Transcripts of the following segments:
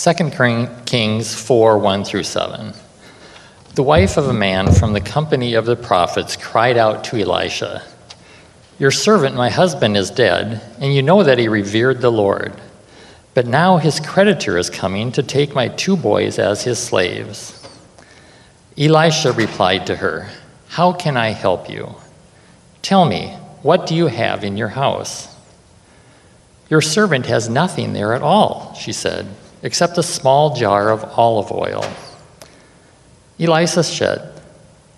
2 Kings 4 1 through 7. The wife of a man from the company of the prophets cried out to Elisha, Your servant, my husband, is dead, and you know that he revered the Lord. But now his creditor is coming to take my two boys as his slaves. Elisha replied to her, How can I help you? Tell me, what do you have in your house? Your servant has nothing there at all, she said, except a small jar of olive oil. Elisha said,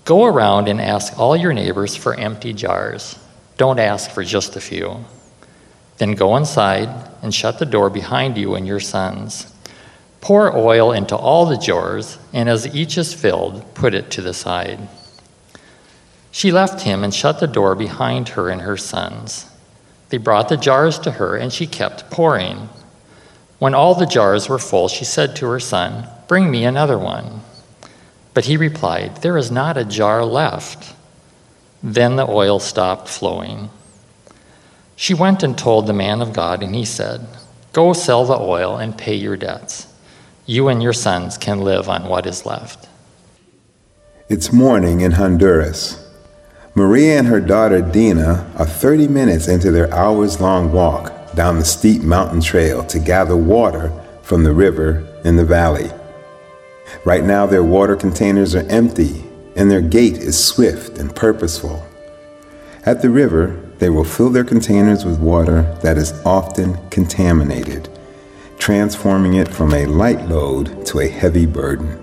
Go around and ask all your neighbors for empty jars. Don't ask for just a few. Then go inside and shut the door behind you and your sons. Pour oil into all the jars, and as each is filled, put it to the side. She left him and shut the door behind her and her sons. They brought the jars to her, and she kept pouring. When all the jars were full, she said to her son, Bring me another one. But he replied, There is not a jar left. Then the oil stopped flowing. She went and told the man of God, and he said, Go sell the oil and pay your debts. You and your sons can live on what is left. It's morning in Honduras. Maria and her daughter Dina are 30 minutes into their hours long walk down the steep mountain trail to gather water from the river in the valley. Right now, their water containers are empty and their gait is swift and purposeful. At the river, they will fill their containers with water that is often contaminated, transforming it from a light load to a heavy burden.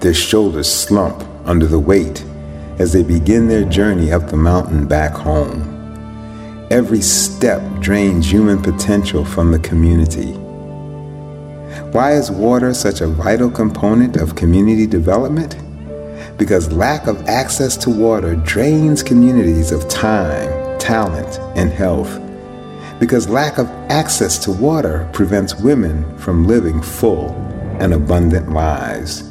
Their shoulders slump under the weight as they begin their journey up the mountain back home. Every step drains human potential from the community. Why is water such a vital component of community development? Because lack of access to water drains communities of time, talent, and health. Because lack of access to water prevents women from living full and abundant lives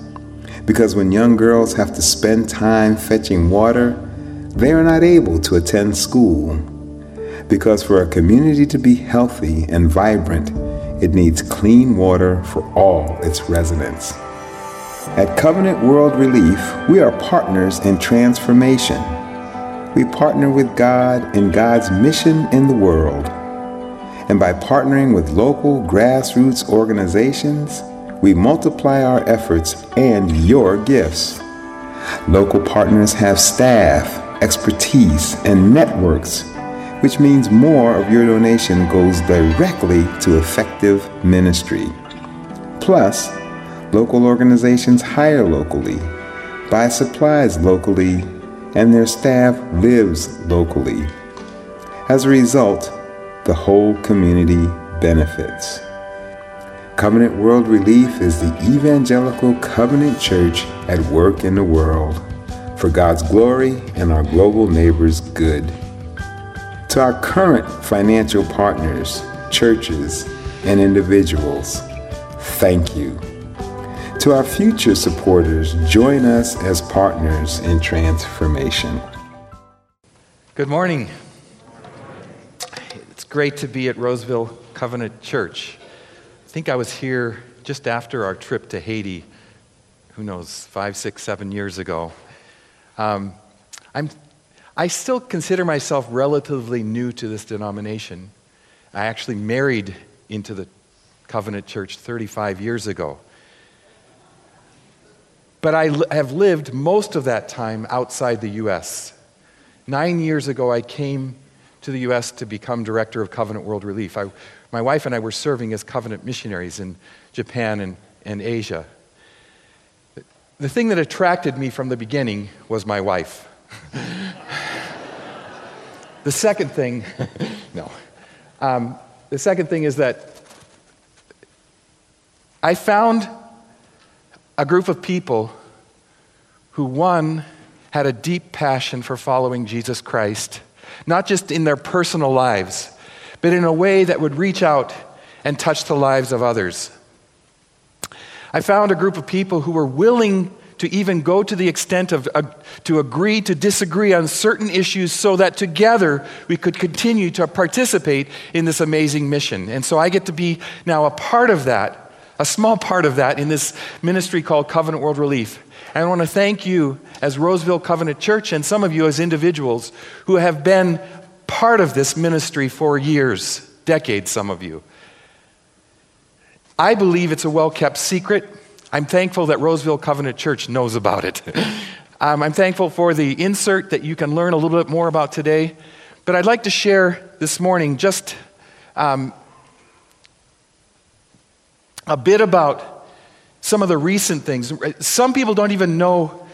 because when young girls have to spend time fetching water, they are not able to attend school. Because for a community to be healthy and vibrant, it needs clean water for all its residents. At Covenant World Relief, we are partners in transformation. We partner with God in God's mission in the world. And by partnering with local grassroots organizations, we multiply our efforts and your gifts. Local partners have staff, expertise, and networks, which means more of your donation goes directly to effective ministry. Plus, local organizations hire locally, buy supplies locally, and their staff lives locally. As a result, the whole community benefits. Covenant World Relief is the evangelical covenant church at work in the world for God's glory and our global neighbors' good. To our current financial partners, churches, and individuals, thank you. To our future supporters, join us as partners in transformation. Good morning. It's great to be at Roseville Covenant Church. I think I was here just after our trip to Haiti, who knows, five, six, seven years ago. Um, I'm, I still consider myself relatively new to this denomination. I actually married into the Covenant Church 35 years ago. But I have lived most of that time outside the U.S. Nine years ago, I came to the U.S. to become director of Covenant World Relief. I my wife and I were serving as covenant missionaries in Japan and, and Asia. The thing that attracted me from the beginning was my wife. the second thing, no. Um, the second thing is that I found a group of people who, one, had a deep passion for following Jesus Christ, not just in their personal lives but in a way that would reach out and touch the lives of others. I found a group of people who were willing to even go to the extent of uh, to agree to disagree on certain issues so that together we could continue to participate in this amazing mission. And so I get to be now a part of that a small part of that in this ministry called Covenant World Relief. And I want to thank you as Roseville Covenant Church and some of you as individuals who have been part of this ministry for years, decades, some of you. I believe it's a well kept secret. I'm thankful that Roseville Covenant Church knows about it. um, I'm thankful for the insert that you can learn a little bit more about today. But I'd like to share this morning just um, a bit about some of the recent things. Some people don't even know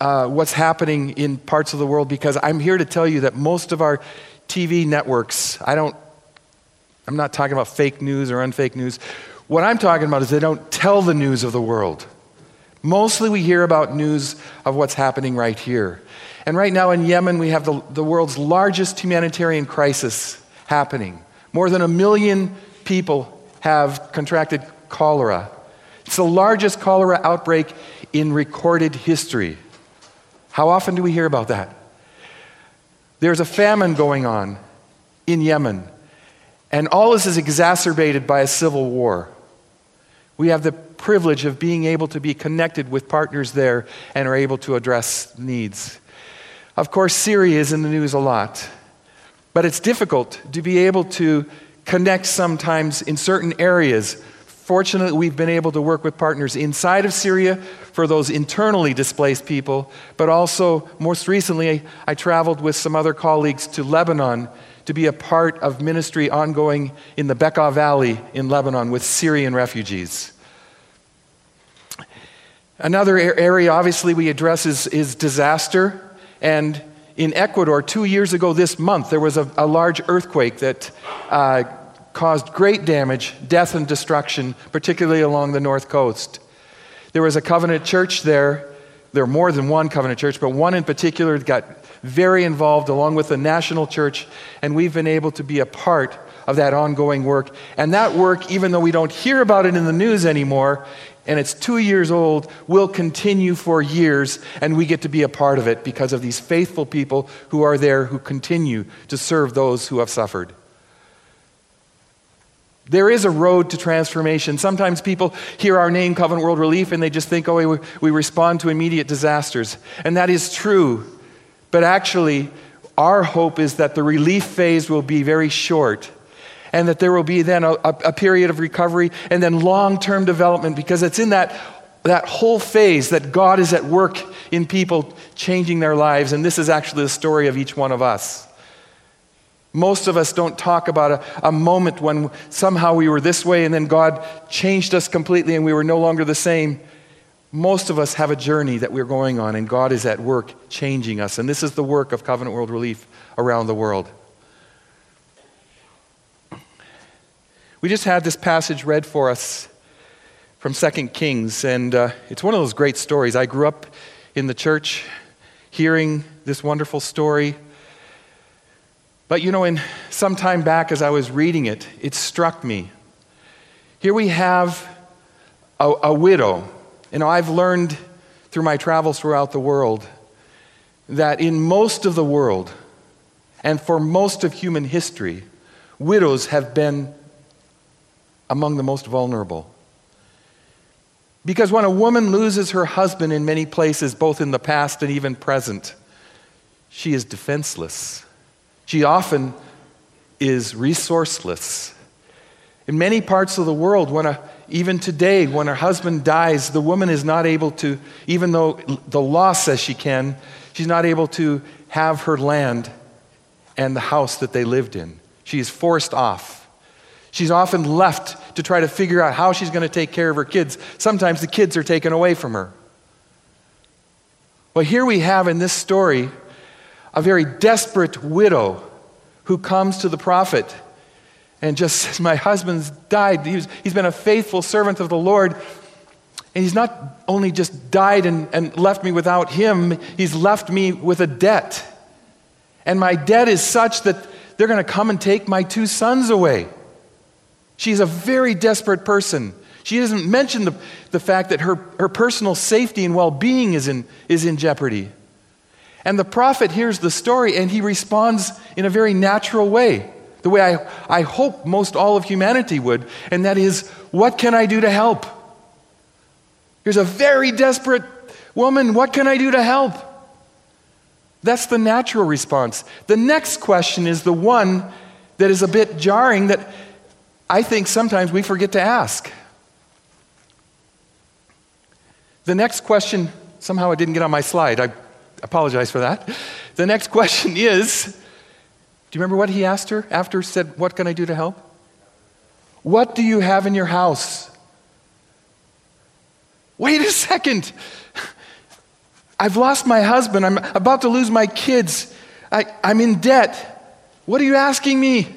uh, what's happening in parts of the world because I'm here to tell you that most of our TV networks, I don't, I'm not talking about fake news or unfake news. What I'm talking about is they don't tell the news of the world. Mostly we hear about news of what's happening right here. And right now in Yemen, we have the, the world's largest humanitarian crisis happening. More than a million people have contracted cholera. It's the largest cholera outbreak in recorded history. How often do we hear about that? There's a famine going on in Yemen, and all this is exacerbated by a civil war. We have the privilege of being able to be connected with partners there and are able to address needs. Of course, Syria is in the news a lot, but it's difficult to be able to connect sometimes in certain areas. Fortunately, we've been able to work with partners inside of Syria for those internally displaced people, but also, most recently, I traveled with some other colleagues to Lebanon to be a part of ministry ongoing in the Bekaa Valley in Lebanon with Syrian refugees. Another area, obviously, we address is, is disaster. And in Ecuador, two years ago this month, there was a, a large earthquake that uh, caused great damage, death, and destruction, particularly along the north coast. There was a covenant church there. There are more than one covenant church, but one in particular got very involved along with the national church, and we've been able to be a part of that ongoing work. And that work, even though we don't hear about it in the news anymore, and it's two years old, will continue for years, and we get to be a part of it because of these faithful people who are there who continue to serve those who have suffered. There is a road to transformation. Sometimes people hear our name, Covenant World Relief, and they just think, oh, we, we respond to immediate disasters. And that is true. But actually, our hope is that the relief phase will be very short and that there will be then a, a period of recovery and then long term development because it's in that, that whole phase that God is at work in people changing their lives. And this is actually the story of each one of us. Most of us don't talk about a, a, moment when somehow we were this way and then God changed us completely and we were no longer the same. Most of us have a journey that we're going on, and God is at work changing us. And this is the work of Covenant World Relief around the world. We just had this passage read for us from 2 Kings, and uh, it's one of those great stories. I grew up in the church hearing this wonderful story. But you know, in some time back as I was reading it, it struck me. Here we have a, a widow. You know, I've learned through my travels throughout the world that in most of the world and for most of human history, widows have been among the most vulnerable. Because when a woman loses her husband in many places, both in the past and even present, she is defenseless. She often is resourceless. In many parts of the world, when a, even today, when her husband dies, the woman is not able to, even though the law says she can, she's not able to have her land and the house that they lived in. She is forced off. She's often left to try to figure out how she's going to take care of her kids. Sometimes the kids are taken away from her. Well, here we have in this story a very desperate widow who comes to the prophet and just says, My husband's died. He's, he's been a faithful servant of the Lord. And he's not only just died and, and left me without him, he's left me with a debt. And my debt is such that they're going to come and take my two sons away. She's a very desperate person. She doesn't mention the, the fact that her, her personal safety and well being is in, is in jeopardy. And the prophet hears the story and he responds in a very natural way the way I, I hope most all of humanity would, and that is, what can I do to help? Here's a very desperate woman, what can I do to help? That's the natural response. The next question is the one that is a bit jarring that I think sometimes we forget to ask. The next question, somehow it didn't get on my slide. I apologize for that. The next question is Do you remember what he asked her after said, What can I do to help? What do you have in your house? Wait a second. I've lost my husband. I'm about to lose my kids. I, am in debt. What are you asking me?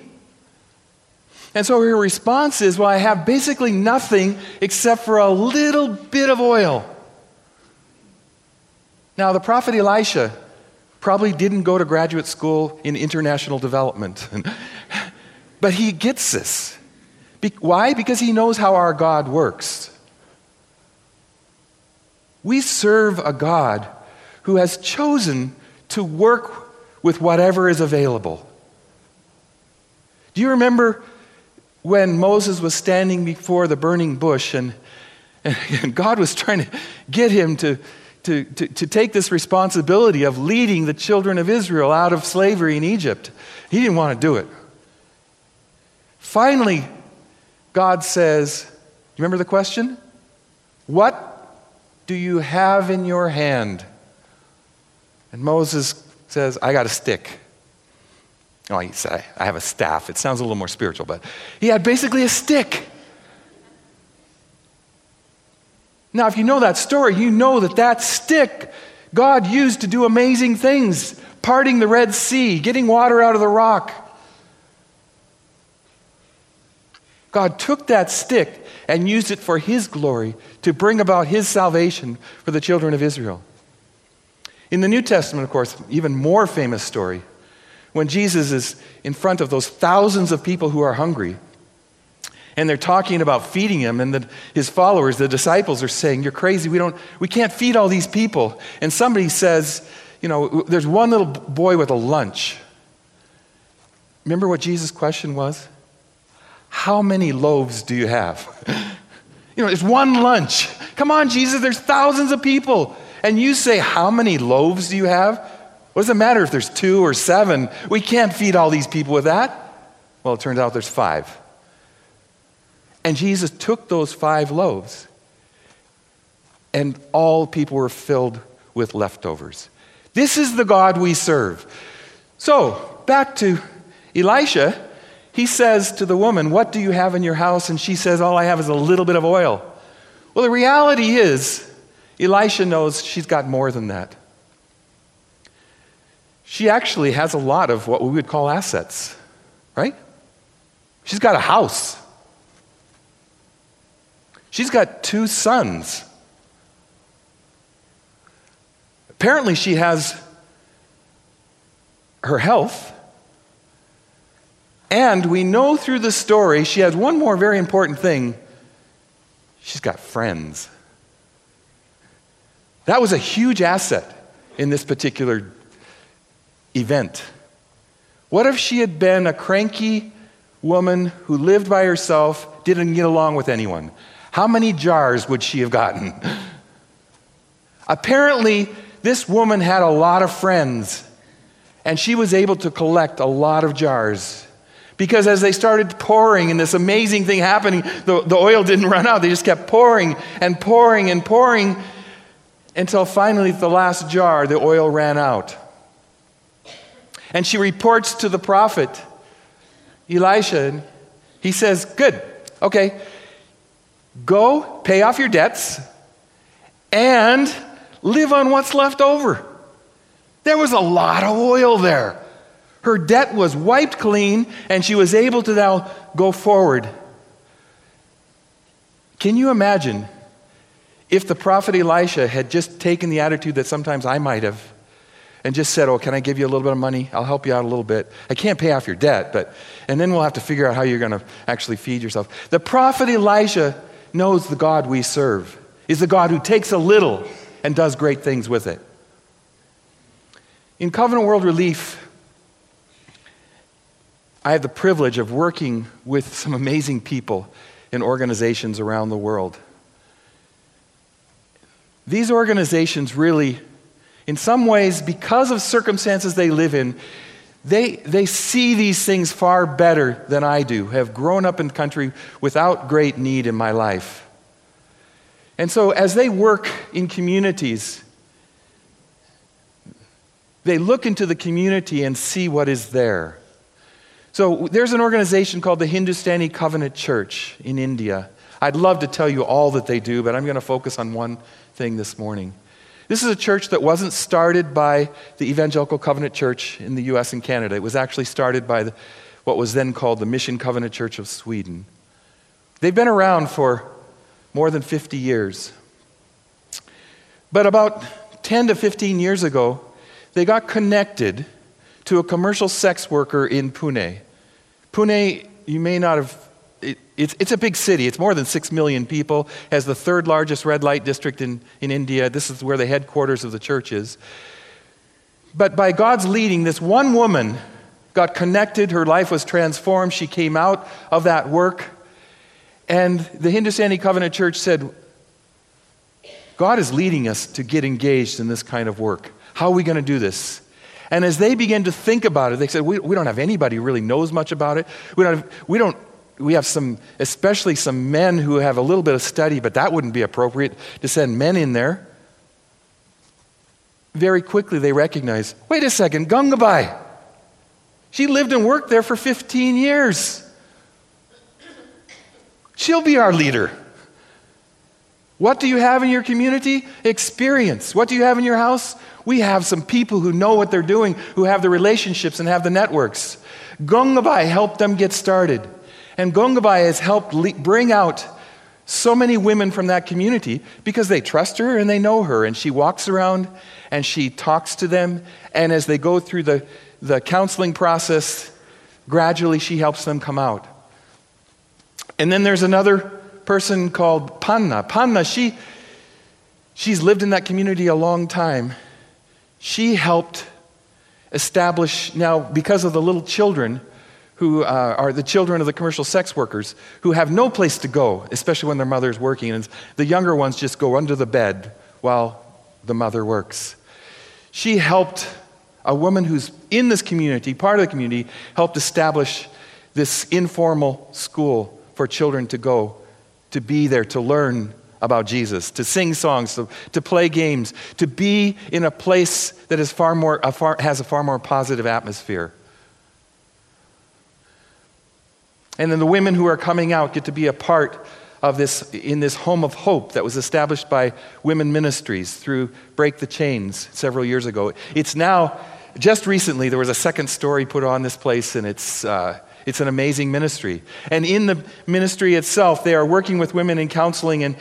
And so her response is, Well, I have basically nothing except for a little bit of oil. Now, the prophet Elisha probably didn't go to graduate school in international development, but he gets this. Be- why? Because he knows how our God works. We serve a God who has chosen to work with whatever is available. Do you remember when Moses was standing before the burning bush and, and God was trying to get him to, to, to, to, take this responsibility of leading the children of Israel out of slavery in Egypt. He didn't want to do it. Finally, God says, you remember the question? What do you have in your hand? And Moses says, I got a stick. Oh, he said, I have a staff. It sounds a little more spiritual, but he had basically a stick. Now, if you know that story, you know that that stick God used to do amazing things, parting the Red Sea, getting water out of the rock. God took that stick and used it for His glory to bring about His salvation for the children of Israel. In the New Testament, of course, even more famous story, when Jesus is in front of those thousands of people who are hungry, and they're talking about feeding him and the, his followers the disciples are saying you're crazy. We don't we can't feed all these people. And somebody says you know there's one little boy with a lunch. Remember what jesus question was? How many loaves do you have? You know it's one lunch. Come on jesus there's thousands of people. And you say how many loaves do you have? What does it matter if there's two or seven? We can't feed all these people with that. Well it turns out there's five and Jesus took those five loaves, and all people were filled with leftovers. This is the God we serve. So, back to Elisha. He says to the woman, What do you have in your house? And she says, All I have is a little bit of oil. Well, the reality is, Elisha knows she's got more than that. She actually has a lot of what we would call assets, right? She's got a house. She's got two sons. Apparently, she has her health. And we know through the story she has one more very important thing she's got friends. That was a huge asset in this particular event. What if she had been a cranky woman who lived by herself, didn't get along with anyone? How many jars would she have gotten? Apparently, this woman had a lot of friends, and she was able to collect a lot of jars. Because as they started pouring and this amazing thing happening, the, the oil didn't run out. They just kept pouring and pouring and pouring until finally, at the last jar, the oil ran out. And she reports to the prophet, Elisha. And he says, Good, okay, Go pay off your debts and live on what's left over. There was a lot of oil there. Her debt was wiped clean, and she was able to now go forward. Can you imagine if the prophet Elisha had just taken the attitude that sometimes I might have and just said, Oh, can I give you a little bit of money? I'll help you out a little bit. I can't pay off your debt, but, and then we'll have to figure out how you're going to actually feed yourself. The prophet Elisha knows the God we serve. He's the God who takes a little and does great things with it. In Covenant World Relief, I have the privilege of working with some amazing people in organizations around the world. These organizations really, in some ways, because of circumstances they live in, they, they see these things far better than I do, have grown up in the country without great need in my life. And so, as they work in communities, they look into the community and see what is there. So, there's an organization called the Hindustani Covenant Church in India. I'd love to tell you all that they do, but I'm going to focus on one thing this morning. This is a church that wasn't started by the Evangelical Covenant Church in the US and Canada. It was actually started by the, what was then called the Mission Covenant Church of Sweden. They've been around for more than 50 years. But about 10 to 15 years ago, they got connected to a commercial sex worker in Pune. Pune, you may not have, it, it's, it's a big city. It's more than 6 million people, has the third largest red light district in, in India. This is where the headquarters of the church is. But by God's leading, this one woman got connected. Her life was transformed. She came out of that work. And the Hindustani Covenant Church said, God is leading us to get engaged in this kind of work. How are we going to do this? And as they began to think about it, they said, we, we don't have anybody who really knows much about it. We don't, have, we don't, we have some, especially some men who have a little bit of study, but that wouldn't be appropriate to send men in there. Very quickly, they recognize wait a second, Gungabai. She lived and worked there for 15 years. She'll be our leader. What do you have in your community? Experience. What do you have in your house? We have some people who know what they're doing, who have the relationships and have the networks. Gungabai helped them get started. And Gangabai has helped le- bring out so many women from that community because they trust her and they know her. And she walks around and she talks to them. And as they go through the, the counseling process, gradually she helps them come out. And then there's another person called Panna. Panna, she, she's lived in that community a long time. She helped establish, now, because of the little children who uh, are the children of the commercial sex workers who have no place to go, especially when their mother's working. And the younger ones just go under the bed while the mother works. She helped a woman who's in this community, part of the community, helped establish this informal school for children to go, to be there, to learn about Jesus, to sing songs, to, to play games, to be in a place that is far more, a far, has a far more positive atmosphere. And then the women who are coming out get to be a part of this in this home of hope that was established by women ministries through Break the Chains several years ago. It's now, just recently, there was a second story put on this place, and it's. Uh, it's an amazing ministry. And in the ministry itself, they are working with women in counseling. And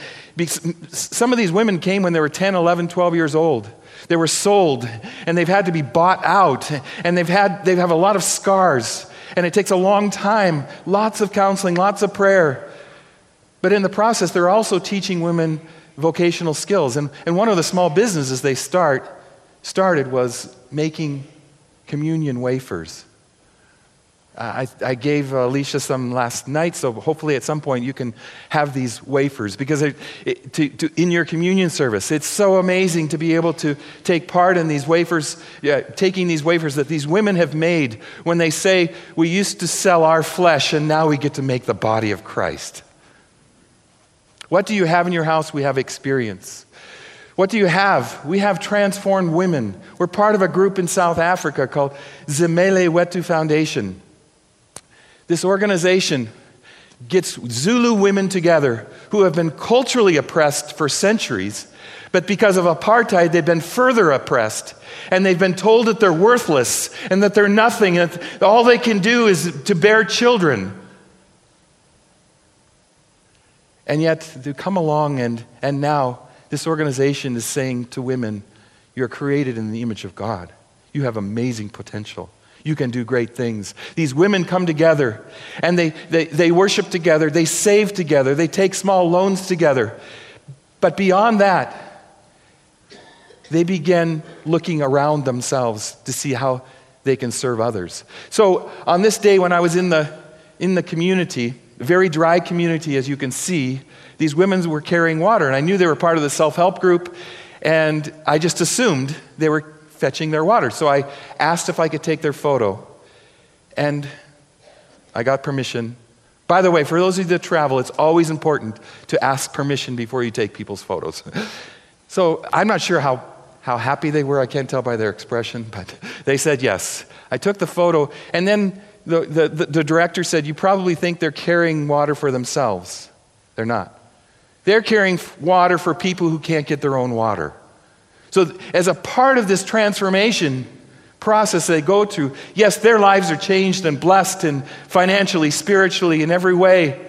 some of these women came when they were 10, 11, 12 years old. They were sold and they've had to be bought out. And they've had, they have a lot of scars. And it takes a long time, lots of counseling, lots of prayer. But in the process, they're also teaching women vocational skills. And, and one of the small businesses they start, started was making communion wafers. I, I, gave Alicia some last night, so hopefully at some point you can have these wafers because it, it, to, to, in your communion service, it's so amazing to be able to take part in these wafers, yeah, taking these wafers that these women have made when they say, We used to sell our flesh and now we get to make the body of Christ. What do you have in your house? We have experience. What do you have? We have transformed women. We're part of a group in South Africa called Zimele Wetu Foundation. This organization gets Zulu women together who have been culturally oppressed for centuries, but because of apartheid, they've been further oppressed. And they've been told that they're worthless and that they're nothing, and all they can do is to bear children. And yet, to come along, and, and now this organization is saying to women, You're created in the image of God. You have amazing potential you can do great things. These women come together and they, they, they worship together, they save together, they take small loans together. But beyond that, they begin looking around themselves to see how they can serve others. So on this day when I was in the, in the community, very dry community as you can see, these women were carrying water, and I knew they were part of the self help group, and I just assumed they were fetching their water. So I asked if I could take their photo, and I got permission. By the way, for those of you that travel, it's always important to ask permission before you take people's photos. so I'm not sure how, how happy they were. I can't tell by their expression, but they said yes. I took the photo, and then the, the, the, the director said, You probably think they're carrying water for themselves. They're not. They're carrying water for people who can't get their own water. So, as a part of this transformation process they go through, yes, their lives are changed and blessed and financially, spiritually, in every way.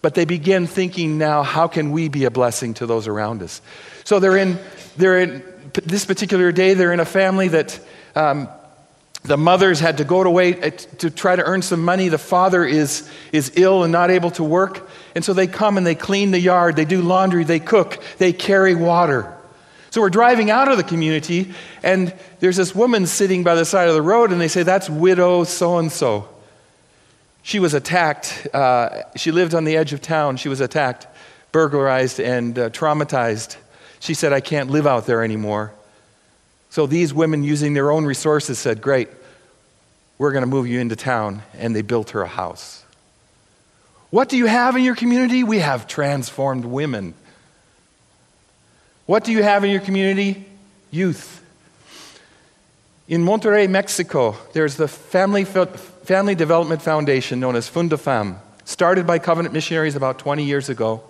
But they begin thinking now, how can we be a blessing to those around us? So they're in, they're in this particular day, they're in a family that um, the mothers had to go to wait uh, to try to earn some money. The father is, is ill and not able to work. And so they come and they clean the yard, they do laundry, they cook, they carry water. So we're driving out of the community, and there's this woman sitting by the side of the road, and they say, That's widow so and so. She was attacked. Uh, she lived on the edge of town. She was attacked, burglarized, and uh, traumatized. She said, I can't live out there anymore. So these women, using their own resources, said, Great, we're going to move you into town. And they built her a house. What do you have in your community? We have transformed women. What do you have in your community? Youth. In Monterrey, Mexico, there's the Family, Family Development Foundation known as Fundafam, started by Covenant missionaries about 20 years ago.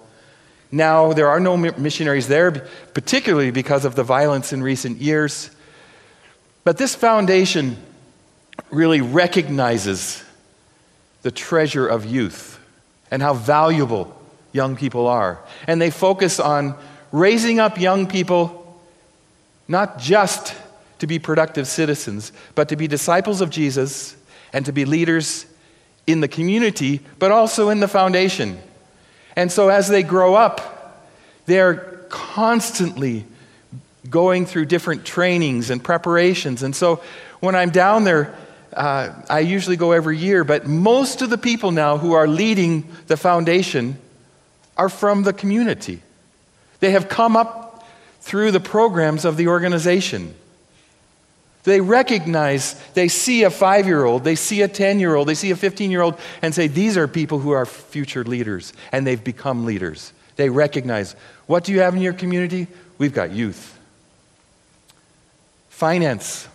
Now, there are no missionaries there, particularly because of the violence in recent years. But this foundation really recognizes the treasure of youth and how valuable young people are. And they focus on raising up young people not just to be productive citizens, but to be disciples of Jesus and to be leaders in the community, but also in the foundation. And so as they grow up, they're constantly going through different trainings and preparations. And so when I'm down there, uh, I usually go every year, but most of the people now who are leading the foundation are from the community. They have come up through the programs of the organization. They recognize, they see a five year old, they see a 10 year old, they see a 15 year old, and say, These are people who are future leaders, and they've become leaders. They recognize, What do you have in your community? We've got youth. Finance.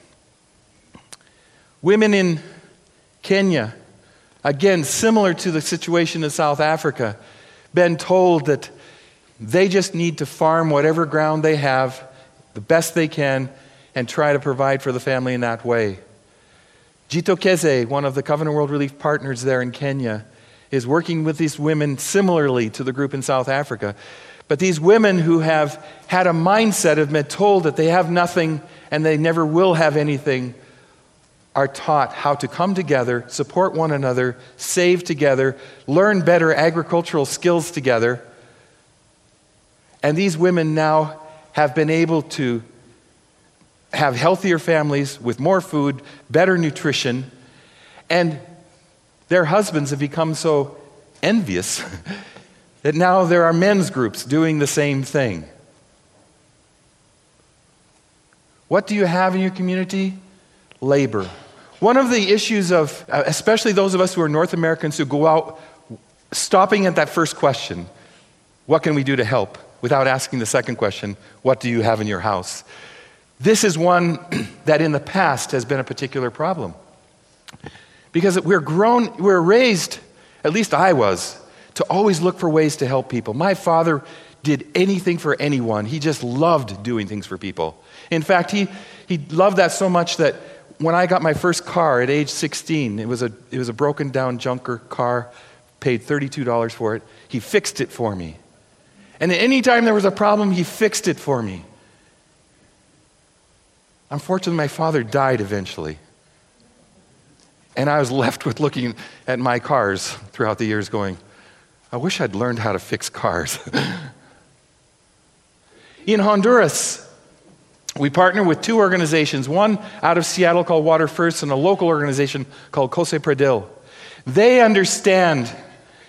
Women in Kenya, again, similar to the situation in South Africa, been told that they just need to farm whatever ground they have the best they can and try to provide for the family in that way. Jitokeze, one of the Covenant World Relief partners there in Kenya, is working with these women similarly to the group in South Africa. But these women who have had a mindset of been told that they have nothing and they never will have anything are taught how to come together, support one another, save together, learn better agricultural skills together. And these women now have been able to have healthier families with more food, better nutrition, and their husbands have become so envious that now there are men's groups doing the same thing. What do you have in your community? Labor. One of the issues of, uh, especially those of us who are North Americans who go out stopping at that first question, what can we do to help? Without asking the second question, what do you have in your house? This is one that in the past has been a particular problem. Because we're grown, we're raised, at least I was, to always look for ways to help people. My father did anything for anyone, he just loved doing things for people. In fact, he, he loved that so much that when I got my first car at age 16, it was a, it was a broken down junker car, paid $32 for it. He fixed it for me. And anytime there was a problem, he fixed it for me. Unfortunately, my father died eventually. And I was left with looking at my cars throughout the years going, I wish I'd learned how to fix cars. In Honduras, We partner with two organizations, one out of Seattle called Water First, and a local organization called COCEPRADIL. They understand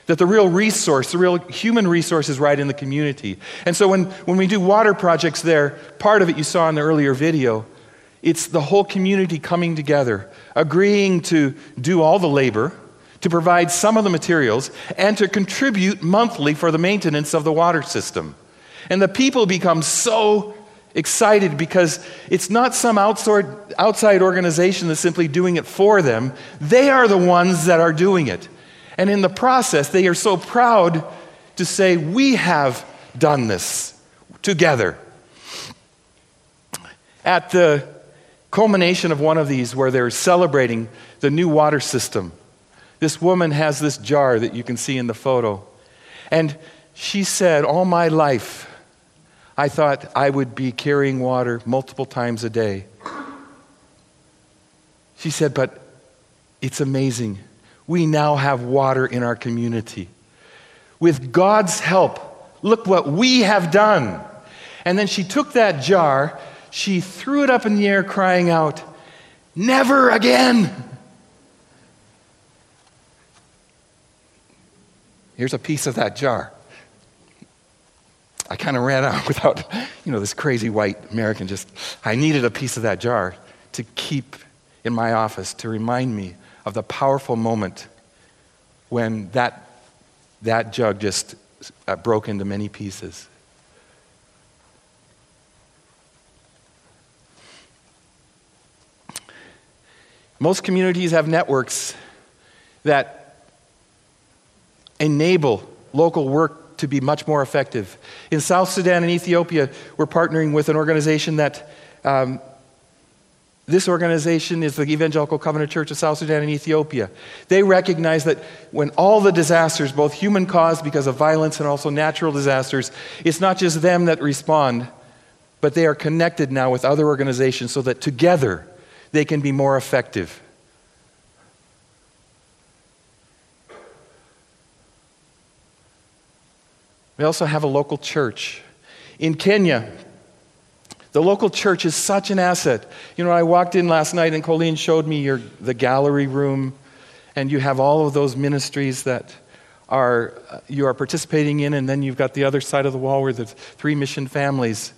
that the real resource, the real human resource, is right in the community. And so when, when we do water projects there, part of it you saw in the earlier video, it's the whole community coming together, agreeing to do all the labor, to provide some of the materials, and to contribute monthly for the maintenance of the water system. And the people become so excited because it's not some outside, organization that's simply doing it for them. They are the ones that are doing it. And in the process, they are so proud to say, We have done this together. At the culmination of one of these, where they're celebrating the new water system, this woman has this jar that you can see in the photo. And she said, All my life, I thought I would be carrying water multiple times a day. She said, But it's amazing. We now have water in our community. With God's help, look what we have done. And then she took that jar, she threw it up in the air, crying out, Never again! Here's a piece of that jar. I kind of ran out without, you know, this crazy white American just, I needed a piece of that jar to keep in my office to remind me of the powerful moment when that, that jug just uh, broke into many pieces. Most communities have networks that enable local work to be much more effective. In South Sudan and Ethiopia, we're partnering with an organization that um, this organization is the Evangelical Covenant Church of South Sudan and Ethiopia. They recognize that when all the disasters, both human caused because of violence and also natural disasters, it's not just them that respond, but they are connected now with other organizations so that together they can be more effective. We also have a local church. In Kenya, the local church is such an asset. You know, I walked in last night and Colleen showed me your, the gallery room, and you have all of those ministries that are, uh, you are participating in, and then you've got the other side of the wall where the three mission families.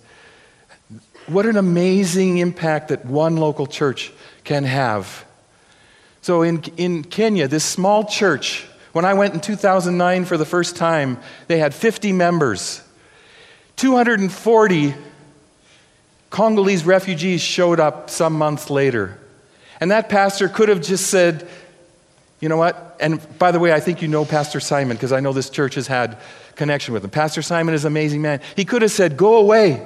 What an amazing impact that one local church can have. So in, in Kenya, this small church when I went in 2009 for the first time, they had 50 members. 240 Congolese refugees showed up some months later. And that pastor could have just said, you know what? And by the way, I think you know Pastor Simon because I know this church has had connection with him. Pastor Simon is an amazing man. He could have said, Go away.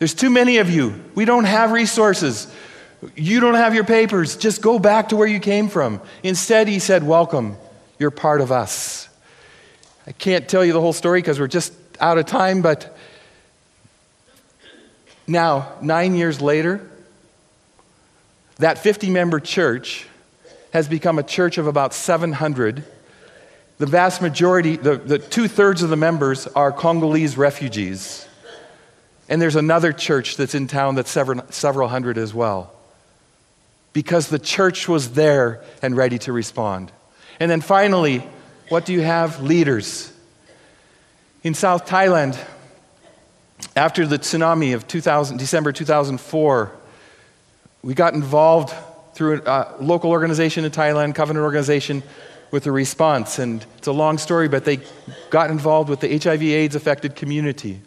There's too many of you. We don't have resources. You don't have your papers. Just go back to where you came from. Instead, he said, Welcome. You're part of us. I can't tell you the whole story because we're just out of time, but now, nine years later, that 50 member church has become a church of about 700. The vast majority, the, the two thirds of the members are Congolese refugees. And there's another church that's in town that's several, several hundred as well. Because the church was there and ready to respond. And then finally, what do you have? Leaders. In South Thailand, after the tsunami of 2000, December 2004, we got involved through a local organization in Thailand, Covenant organization, with a response. And it's a long story, but they got involved with the HIV AIDS affected community.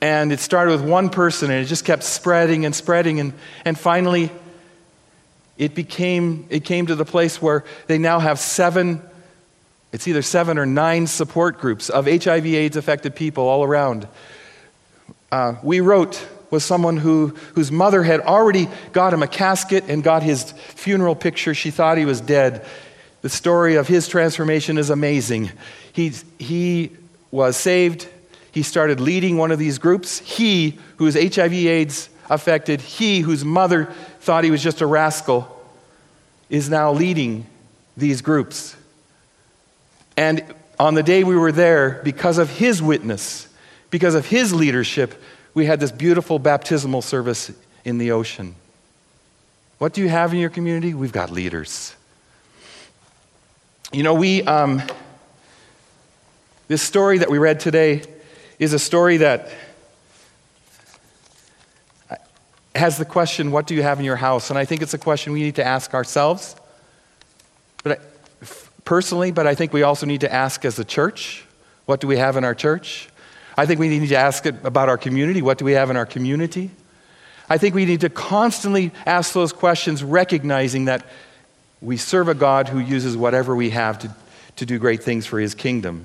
And it started with one person, and it just kept spreading and spreading. And, and finally, it became it came to the place where they now have seven it's either seven or nine support groups of hiv aids affected people all around. Uh, we wrote with someone who, whose mother had already got him a casket and got his funeral picture. She thought he was dead. The story of his transformation is amazing. He, he was saved. He started leading one of these groups. He who is hiv aids affected he whose mother thought he was just a rascal, is now leading these groups. And on the day we were there, because of his witness, because of his leadership, we had this beautiful baptismal service in the ocean. What do you have in your community? We've got leaders. You know, we, um, this story that we read today is a story that has the question, What do you have in your house? And I think it's a question we need to ask ourselves, but personally, but I think we also need to ask as a church, What do we have in our church? I think we need to ask about our community. What do we have in our community? I think we need to constantly ask those questions, recognizing that we serve a God who uses whatever we have to, to do great things for his kingdom.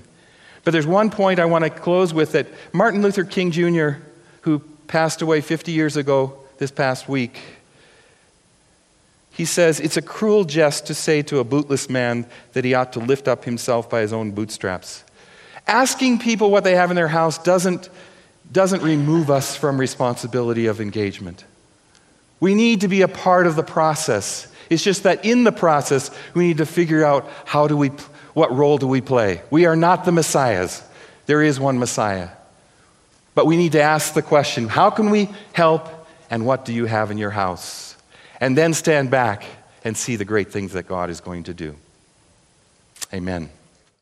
But there's one point I want to close with that Martin Luther King Jr., who passed away 50 years ago this past week, he says, It's a cruel jest to say to a bootless man that he ought to lift up himself by his own bootstraps. Asking people what they have in their house doesn't, doesn't remove us from responsibility of engagement. We need to be a part of the process. It's just that in the process, we need to figure out how do we, what role do we play. We are not the messiahs. There is one Messiah. But we need to ask the question how can we help and what do you have in your house? And then stand back and see the great things that God is going to do. Amen.